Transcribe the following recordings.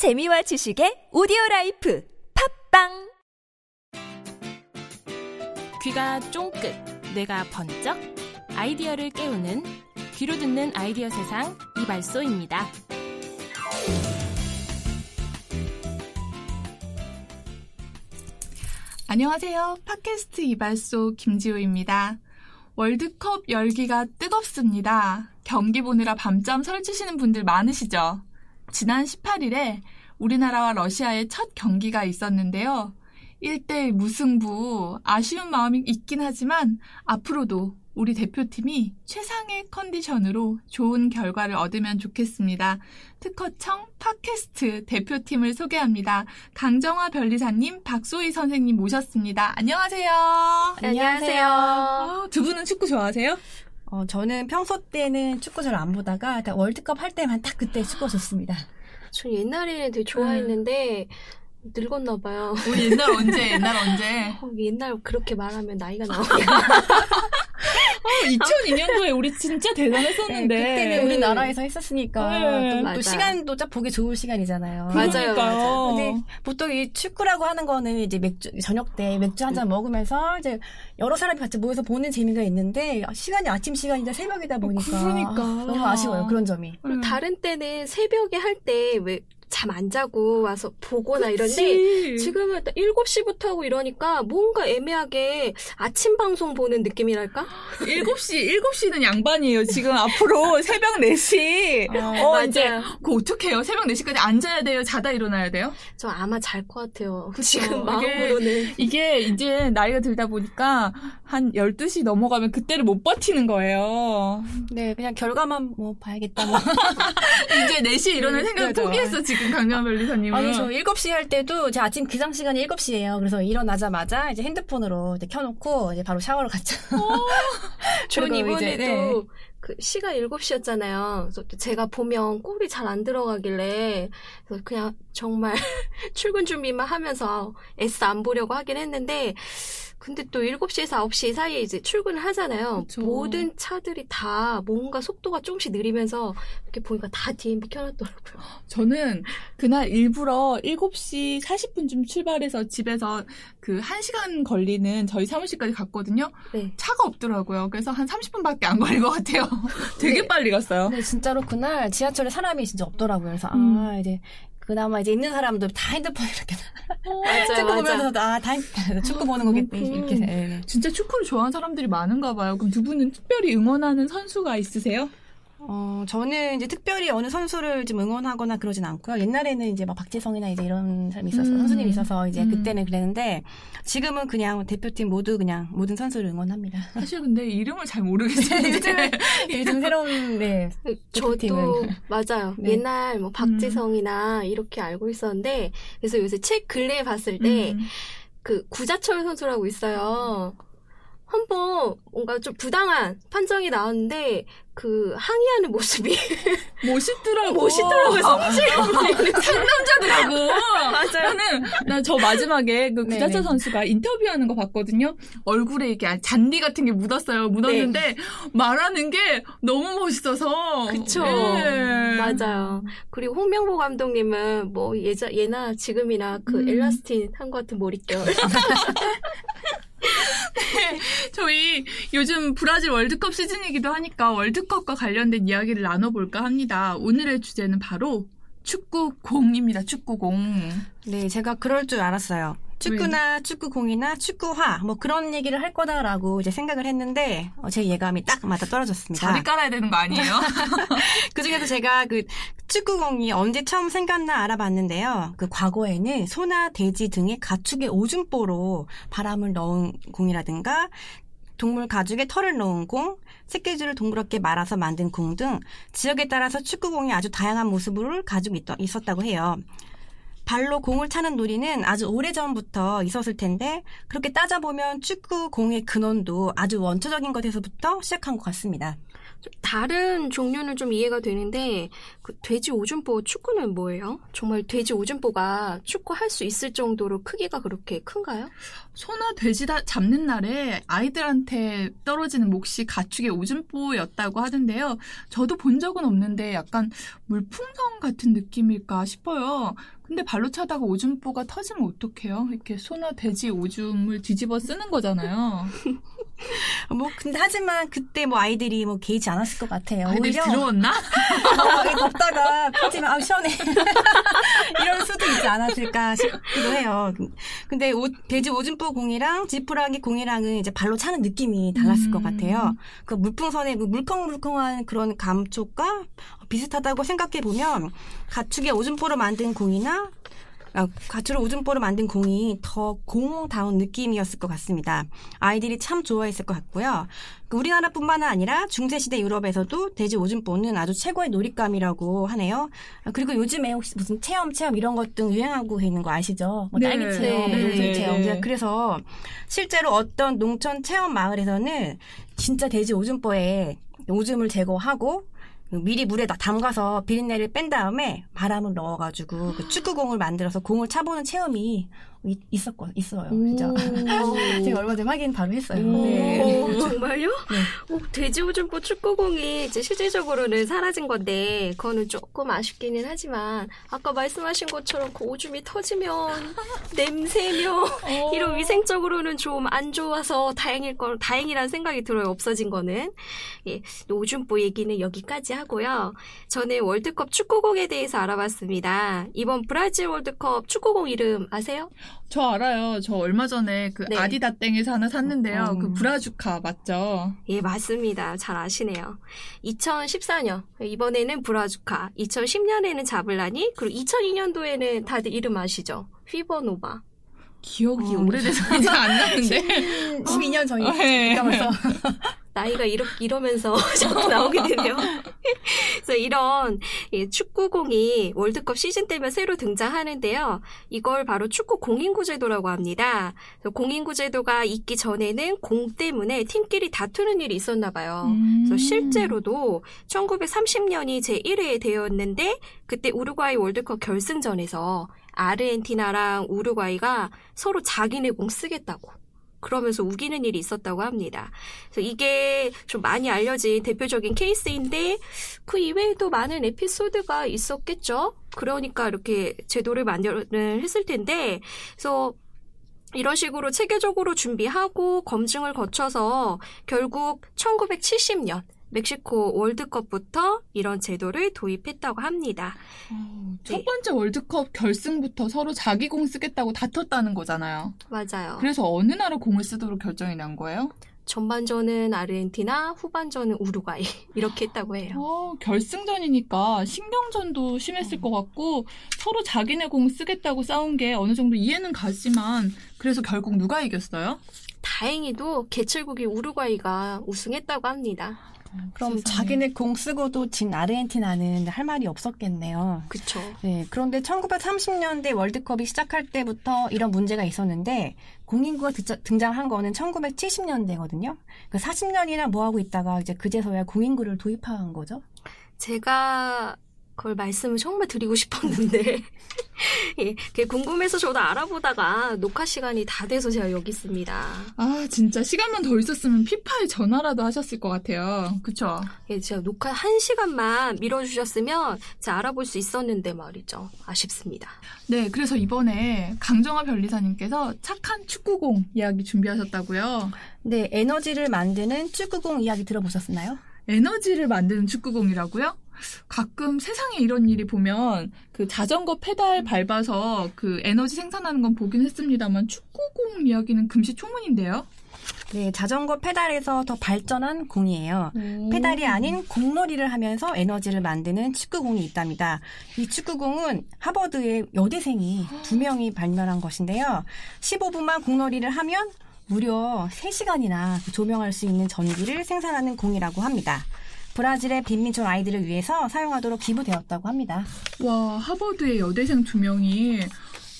재미와 지식의 오디오 life 팝빵 귀가 쫑긋, 뇌가 번쩍, 아이디어를 깨우는 귀로 듣는 아이디어 세상 이발소입니다. 안녕하세요. 팟캐스트 이발소 김지호입니다. 월드컵 열기가 뜨겁습니다. 경기 보느라 밤잠 설치시는 분들 많으시죠? 지난 18일에 우리나라와 러시아의 첫 경기가 있었는데요. 1대 무승부, 아쉬운 마음이 있긴 하지만 앞으로도 우리 대표팀이 최상의 컨디션으로 좋은 결과를 얻으면 좋겠습니다. 특허청 팟캐스트 대표팀을 소개합니다. 강정화 변리사님, 박소희 선생님 모셨습니다. 안녕하세요. 안녕하세요. 어, 두 분은 축구 좋아하세요? 어, 저는 평소 때는 축구 잘 안 보다가 딱 월드컵 할 때만 딱 그때 축구 좋습니다. 전 옛날에는 되게 좋아했는데 늙었나 봐요. 우리 옛날 언제, 옛날 언제? 어, 옛날 그렇게 말하면 나이가 나와 요. 2002년도에 우리 진짜 대단했었는데. 네, 그때는 우리나라에서 했었으니까 네, 또, 또 맞아요. 시간도 딱 보기 좋을 시간이잖아요. 맞아요, 그러니까요. 근데 보통 이 축구라고 하는 거는 이제 맥주 저녁 때 맥주 한 잔 먹으면서 이제 여러 사람이 같이 모여서 보는 재미가 있는데 시간이 아침 시간이자 새벽이다 보니까 그러니까. 너무 아쉬워요 그런 점이. 음. 다른 때는 새벽에 할 때 왜 잠 안 자고 와서 보거나 이런데. 지금은 딱 7시부터 하고 이러니까 뭔가 애매하게 아침 방송 보는 느낌이랄까? 7시, 7시는 양반이에요. 지금 앞으로 새벽 4시. 어, 맞아요. 이제, 그 어떡해요? 새벽 4시까지 앉아야 돼요? 자다 일어나야 돼요? 저 아마 잘 것 같아요. 그쵸. 지금 이게- 마음으로는. 이게 이제 나이가 들다 보니까 한 12시 넘어가면 그때를 못 버티는 거예요. 네 그냥 결과만 뭐 봐야겠다. 뭐. 이제 4시에 일어날 생각을 그죠. 포기했어, 지금 강남 변리사님은. 아니, 저 7시 할 때도 제 아침 기상 시간이 7시예요. 그래서 일어나자마자 이제 핸드폰으로 이제 켜놓고 이제 바로 샤워를 갔죠. 전 그리고 이번에도 네. 그 시가 7시였잖아요. 그래서 또 제가 보면 꼴이 잘 안 들어가길래 그래서 그냥 정말 출근 준비만 하면서 애써 안 보려고 하긴 했는데 근데 또 7시에서 9시 사이에 이제 출근을 하잖아요. 그쵸. 모든 차들이 다 뭔가 속도가 조금씩 느리면서 이렇게 보니까 다 DMB 켜놨더라고요. 저는 그날 일부러 7시 40분쯤 출발해서 집에서 그 1시간 걸리는 저희 사무실까지 갔거든요. 네. 차가 없더라고요. 그래서 한 30분밖에 안 걸린 것 같아요. 되게 네. 빨리 갔어요. 근데 진짜로 그날 지하철에 사람이 진짜 없더라고요. 그래서 아 음. 이제 그나마 이제 있는 사람들 다 핸드폰 이렇게 맞아요, 축구 맞아요. 보면서 아다 축구 보는 거겠다 이렇게. 음. 네, 네. 진짜 축구를 좋아하는 사람들이 많은가 봐요. 그럼 두 분은 특별히 응원하는 선수가 있으세요? 어 저는 이제 특별히 어느 선수를 좀 응원하거나 그러진 않고요. 옛날에는 이제 막 박지성이나 이제 이런 사람이 있어서 음. 선수님이 있어서 이제 음. 그때는 그랬는데 지금은 그냥 대표팀 모두 그냥 모든 선수를 응원합니다. 사실 근데 이름을 잘 모르겠어요. 요즘 새로운 네 저도. 맞아요. 네. 옛날 뭐 박지성이나 이렇게 알고 있었는데 그래서 요새 책 근래에 봤을 때 음. 그 구자철 선수라고 있어요. 한번 뭔가 좀 부당한 판정이 나왔는데 그 항의하는 모습이 멋있더라고. 멋있더라고요. 상남자더라고. 맞아요. 나는 나 저 마지막에 그 구자철. 선수가 인터뷰하는 거 봤거든요. 얼굴에 이게 잔디 같은 게 묻었어요. 묻었는데 말하는 게 너무 멋있어서. 그쵸. 네. 맞아요. 그리고 홍명보 감독님은 뭐 예자 예나 지금이나 그 음. 엘라스틴 한 것 같은 머릿결. 저희 요즘 브라질 월드컵 시즌이기도 하니까 월드컵과 관련된 이야기를 나눠볼까 합니다. 오늘의 주제는 바로 축구공입니다. 축구공. 네, 제가 그럴 줄 알았어요. 축구나 축구공이나 축구화 뭐 그런 얘기를 할 거다라고 이제 생각을 했는데 어, 제 예감이 딱 맞아 떨어졌습니다. 자리 깔아야 되는 거 아니에요? 그 중에서 제가 그 축구공이 언제 처음 생겼나 알아봤는데요. 그 과거에는 소나 돼지 등의 가축의 오줌보로 바람을 넣은 공이라든가 동물 가죽에 털을 넣은 공, 새끼줄을 동그랗게 말아서 만든 공 등 지역에 따라서 축구공이 아주 다양한 모습을 가지고 있, 있었다고 해요. 발로 공을 차는 놀이는 아주 오래전부터 있었을 텐데 그렇게 따져보면 축구 공의 근원도 아주 원초적인 것에서부터 시작한 것 같습니다. 다른 종류는 좀 이해가 되는데 그그 돼지 오줌보 축구는 뭐예요? 정말 돼지 오줌보가 축구할 수 있을 정도로 크기가 그렇게 큰가요? 소나 돼지 다 잡는 날에 아이들한테 떨어지는 몫이 가축의 오줌보였다고 하던데요. 저도 본 적은 없는데 약간 물풍선 같은 느낌일까 싶어요. 근데 발로 차다가 오줌보가 터지면 어떡해요? 이렇게 소나 돼지 오줌을 뒤집어 쓰는 거잖아요. 뭐 근데 하지만 그때 뭐 아이들이 뭐 개의치 않았을 것 같아요. 오히려 들어왔나? 어, 덥다가 퍼지면 아 시원해 이럴 수도 있지 않았을까 싶기도 해요. 근데 오- 돼지 오줌보 공이랑 지푸라기 공이랑은 이제 발로 차는 느낌이 달랐을 음. 것 같아요. 그 물풍선의 그 물컹물컹한 그런 감촉과 비슷하다고 생각해 보면 가축의 오줌보로 만든 공이나 아, 가축을 오줌보로 만든 공이 더 공다운 느낌이었을 것 같습니다. 아이들이 참 좋아했을 것 같고요. 그 우리나라뿐만 아니라 중세시대 유럽에서도 돼지 오줌보는 아주 최고의 놀잇감이라고 하네요. 아, 그리고 요즘에 혹시 무슨 체험 체험 이런 것 등 유행하고 있는 거 아시죠? 뭐 네. 딸기 체험, 네. 요즘 체험. 네. 그래서 실제로 어떤 농촌 체험 마을에서는 진짜 돼지 오줌보에 오줌을 제거하고 미리 물에 다 담가서 비린내를 뺀 다음에 바람을 넣어가지고 그 축구공을 만들어서 공을 차보는 체험이 이- 있었고 있어요. 그죠? 제가 얼마 전에 확인 바로 했어요. 네. 오, 정말요? 오, 돼지 오줌보 축구공이 이제 실질적으로는 사라진 건데 그거는 조금 아쉽기는 하지만 아까 말씀하신 것처럼 그 오줌이 터지면 냄새며 이런 위생적으로는 좀 안 좋아서 다행일 걸 다행이라는 생각이 들어요. 없어진 거는 예, 오줌보 얘기는 여기까지 하고요. 저는 월드컵 축구공에 대해서 알아봤습니다. 이번 브라질 월드컵 축구공 이름 아세요? 저 알아요. 저 얼마 전에 그 네. 아디다 땡에서 하나 샀는데요. 음. 그 브라주카 맞죠? 예, 맞습니다. 잘 아시네요. 2014년, 이번에는 브라주카, 2010년에는 자블라니, 그리고 2002년도에는 다들 이름 아시죠? 휘버노바. 기억이 어. 오래돼서 이제 안 나는데. 12년 전이니까 네. 벌써. 나이가 이러, 이러면서 자꾸 나오게 되네요. 이런 예, 축구공이 월드컵 시즌 때면 새로 등장하는데요. 이걸 바로 축구 공인구 제도라고 합니다. 공인구 제도가 있기 전에는 공 때문에 팀끼리 다투는 일이 있었나 봐요. 음. 그래서 실제로도 1930년이 제1회 대회였는데 그때 우루과이 월드컵 결승전에서 아르헨티나랑 우루과이가 서로 자기네 공 쓰겠다고 그러면서 우기는 일이 있었다고 합니다. 그래서 이게 좀 많이 알려진 대표적인 케이스인데 그 이외에도 많은 에피소드가 있었겠죠. 그러니까 이렇게 제도를 마련을 했을 텐데 그래서 이런 식으로 체계적으로 준비하고 검증을 거쳐서 결국 1970년 멕시코 월드컵부터 이런 제도를 도입했다고 합니다. 어, 네. 첫 번째 월드컵 결승부터 서로 자기 공 쓰겠다고 다퉜다는 거잖아요. 맞아요. 그래서 어느 나라 공을 쓰도록 결정이 난 거예요? 전반전은 아르헨티나, 후반전은 우루과이 이렇게 했다고 해요. 어, 결승전이니까 신경전도 심했을 것 같고 서로 자기네 공 쓰겠다고 싸운 게 어느 정도 이해는 가지만 그래서 결국 누가 이겼어요? 다행히도 개최국이 우루과이가 우승했다고 합니다. 그럼 세상에. 자기네 공 쓰고도 진 아르헨티나는 할 말이 없었겠네요. 그쵸. 네, 그런데 1930년대 월드컵이 시작할 때부터 이런 문제가 있었는데 공인구가 드- 등장한 거는 1970년대거든요. 그 40년이나 뭐 하고 있다가 이제 그제서야 공인구를 도입한 거죠. 제가 그걸 말씀을 정말 드리고 싶었는데 예, 그게 궁금해서 저도 알아보다가 녹화 시간이 다 돼서 제가 여기 있습니다. 아 진짜 시간만 더 있었으면 피파에 전화라도 하셨을 것 같아요. 그쵸? 예, 제가 녹화 한 시간만 밀어주셨으면 제가 알아볼 수 있었는데 말이죠. 아쉽습니다. 네, 그래서 이번에 강정화 변리사님께서 착한 축구공 이야기 준비하셨다고요. 네, 에너지를 만드는 축구공 이야기 들어보셨나요? 에너지를 만드는 축구공이라고요? 가끔 세상에 이런 일이 보면 그 자전거 페달 밟아서 그 에너지 생산하는 건 보긴 했습니다만 축구공 이야기는 금시초문인데요. 네, 자전거 페달에서 더 발전한 공이에요. 페달이 아닌 공놀이를 하면서 에너지를 만드는 축구공이 있답니다. 이 축구공은 하버드의 여대생이 두 명이 발명한 것인데요. 15분만 공놀이를 하면 무려 3시간이나 조명할 수 있는 전기를 생산하는 공이라고 합니다. 브라질의 빈민촌 아이들을 위해서 사용하도록 기부되었다고 합니다. 와, 하버드의 여대생 두 명이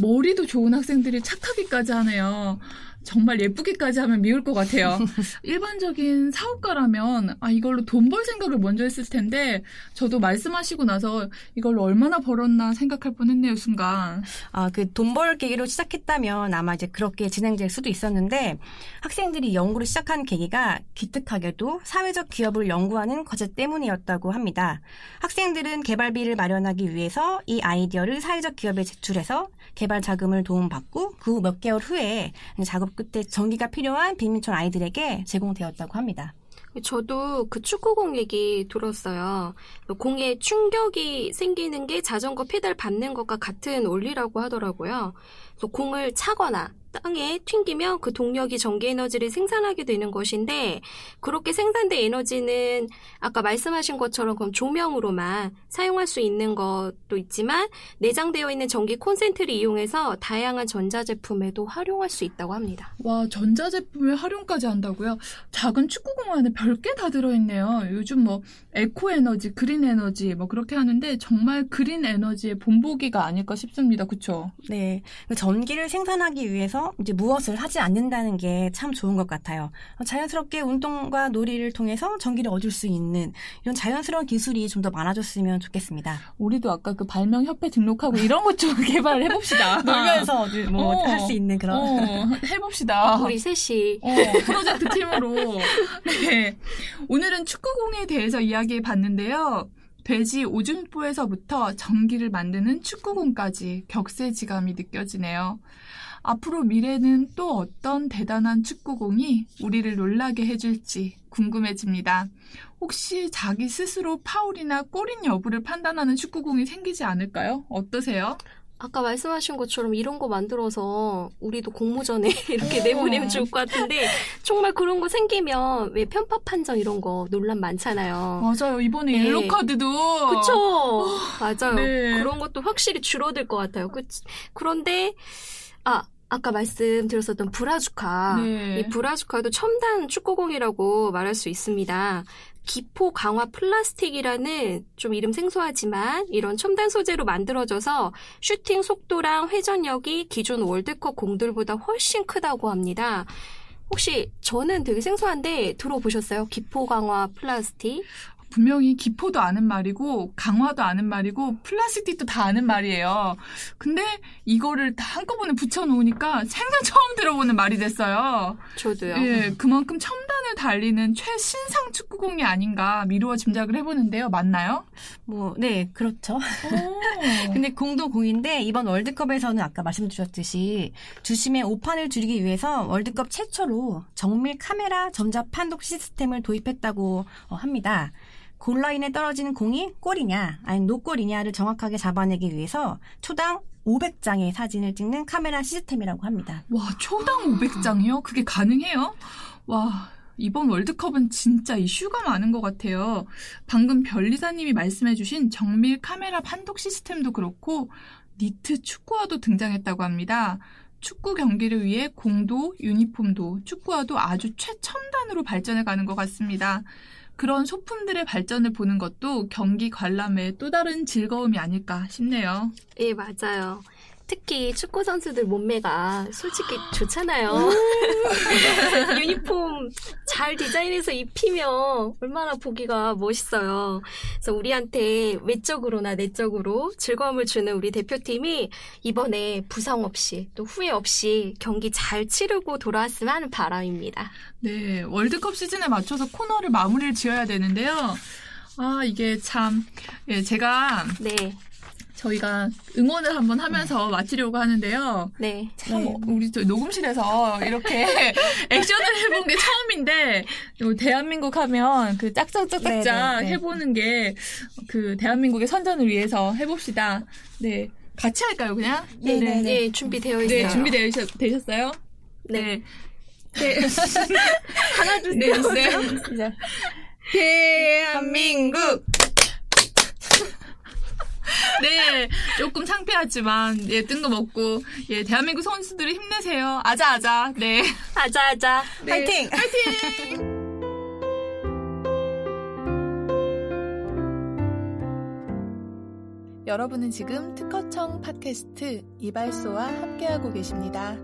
머리도 좋은 학생들이 착하기까지 하네요. 정말 예쁘게까지 하면 미울 것 같아요. 일반적인 사업가라면 아 이걸로 돈 벌 생각을 먼저 했을 텐데 저도 말씀하시고 나서 이걸로 얼마나 벌었나 생각할 뻔했네요 순간. 아, 그 돈벌 계기로 시작했다면 아마 이제 그렇게 진행될 수도 있었는데 학생들이 연구를 시작한 계기가 기특하게도 사회적 기업을 연구하는 과제 때문이었다고 합니다. 학생들은 개발비를 마련하기 위해서 이 아이디어를 사회적 기업에 제출해서 개발 자금을 도움받고 그후몇 개월 후에 작업 끝에 전기가 필요한 빈민촌 아이들에게 제공되었다고 합니다. 저도 그 축구공 얘기 들었어요. 공에 충격이 생기는 게 자전거 페달 밟는 것과 같은 원리라고 하더라고요. 공을 차거나 땅에 튕기면 그 동력이 전기 에너지를 생산하게 되는 것인데 그렇게 생산된 에너지는 아까 말씀하신 것처럼 그럼 조명으로만 사용할 수 있는 것도 있지만 내장되어 있는 전기 콘센트를 이용해서 다양한 전자제품에도 활용할 수 있다고 합니다. 와 전자제품에 활용까지 한다고요? 작은 축구공 안에 별게 다 들어있네요. 요즘 뭐 에코 에너지, 그린 에너지 뭐 그렇게 하는데 정말 그린 에너지의 본보기가 아닐까 싶습니다. 그쵸? 네. 그 전기를 생산하기 위해서 이제 무엇을 하지 않는다는 게 참 좋은 것 같아요. 자연스럽게 운동과 놀이를 통해서 전기를 얻을 수 있는 이런 자연스러운 기술이 좀 더 많아졌으면 좋겠습니다. 우리도 아까 그 발명 협회 등록하고 이런 것 좀 개발해 봅시다. 놀면서 뭐 할수 어. 있는 그런 어, 해봅시다. 우리 셋이 어, 프로젝트 팀으로. 네. 오늘은 축구공에 대해서 이야기해 봤는데요. 돼지 오줌포에서부터 전기를 만드는 축구공까지 격세지감이 느껴지네요. 앞으로 미래는 또 어떤 대단한 축구공이 우리를 놀라게 해줄지 궁금해집니다. 혹시 자기 스스로 파울이나 골인 여부를 판단하는 축구공이 생기지 않을까요? 어떠세요? 아까 말씀하신 것처럼 이런 거 만들어서 우리도 공모전에 이렇게 내보내면 좋을 것 같은데 정말 그런 거 생기면 왜 편파 판정 이런 거 논란 많잖아요. 맞아요. 이번에 네. 옐로 카드도 그쵸? 맞아요. 네. 그런 것도 확실히 줄어들 것 같아요. 그, 그런데, 아, 아까 말씀드렸었던 브라주카. 네. 이 브라주카도 첨단 축구공이라고 말할 수 있습니다. 기포 강화 플라스틱이라는 좀 이름 생소하지만 이런 첨단 소재로 만들어져서 슈팅 속도랑 회전력이 기존 월드컵 공들보다 훨씬 크다고 합니다. 혹시 저는 되게 생소한데 들어보셨어요? 기포 강화 플라스틱? 분명히 기포도 아는 말이고 강화도 아는 말이고 플라스틱도 다 아는 말이에요. 근데 이거를 다 한꺼번에 붙여놓으니까 생전 처음 들어보는 말이 됐어요. 저도요. 예, 그만큼 첨단을 달리는 최신상 축구공이 아닌가 미루어 짐작을 해보는데요. 맞나요? 뭐 네, 그렇죠. 오. 근데 공도 공인데 이번 월드컵에서는 아까 말씀드렸듯이 주심의 오판을 줄이기 위해서 월드컵 최초로 정밀 카메라 전자 판독 시스템을 도입했다고 어, 합니다. 골라인에 떨어지는 공이 골이냐 아니면 노골이냐를 정확하게 잡아내기 위해서 초당 500장의 사진을 찍는 카메라 시스템이라고 합니다. 와, 초당 500장이요? 그게 가능해요? 와, 이번 월드컵은 진짜 이슈가 많은 것 같아요. 방금 별리사님이 말씀해주신 정밀 카메라 판독 시스템도 그렇고, 니트 축구화도 등장했다고 합니다. 축구 경기를 위해 공도, 유니폼도, 축구화도 아주 최첨단으로 발전해 가는 것 같습니다. 그런 소품들의 발전을 보는 것도 경기 관람의 또 다른 즐거움이 아닐까 싶네요. 예, 맞아요. 특히 축구 선수들 몸매가 솔직히 좋잖아요. 유니폼 잘 디자인해서 입히면 얼마나 보기가 멋있어요. 그래서 우리한테 외적으로나 내적으로 즐거움을 주는 우리 대표팀이 이번에 부상 없이 또 후회 없이 경기 잘 치르고 돌아왔으면 하는 바람입니다. 네, 월드컵 시즌에 맞춰서 코너를 마무리를 지어야 되는데요. 아, 이게 참, 예, 제가 네, 저희가 응원을 한번 하면서 마치려고 하는데요. 네. 참, 우리 저 녹음실에서 이렇게 액션을 해본 게 처음인데, 요 대한민국 하면 그 짝짝짝짝짝 네, 네, 네. 해보는 게 그 대한민국의 선전을 위해서 해봅시다. 네. 같이 할까요, 그냥? 네, 네, 네, 준비되어 있어요. 네, 준비되셨어요? 네. 네. 하나, 둘, 네, 셋. 네. 대한민국! 네, 조금 창피하지만, 예, 뜬금없고, 예, 대한민국 선수들이 힘내세요. 아자아자, 네. 아자, 아자. 네. 화이팅! 여러분은 지금 특허청 팟캐스트 이발소와 함께하고 계십니다.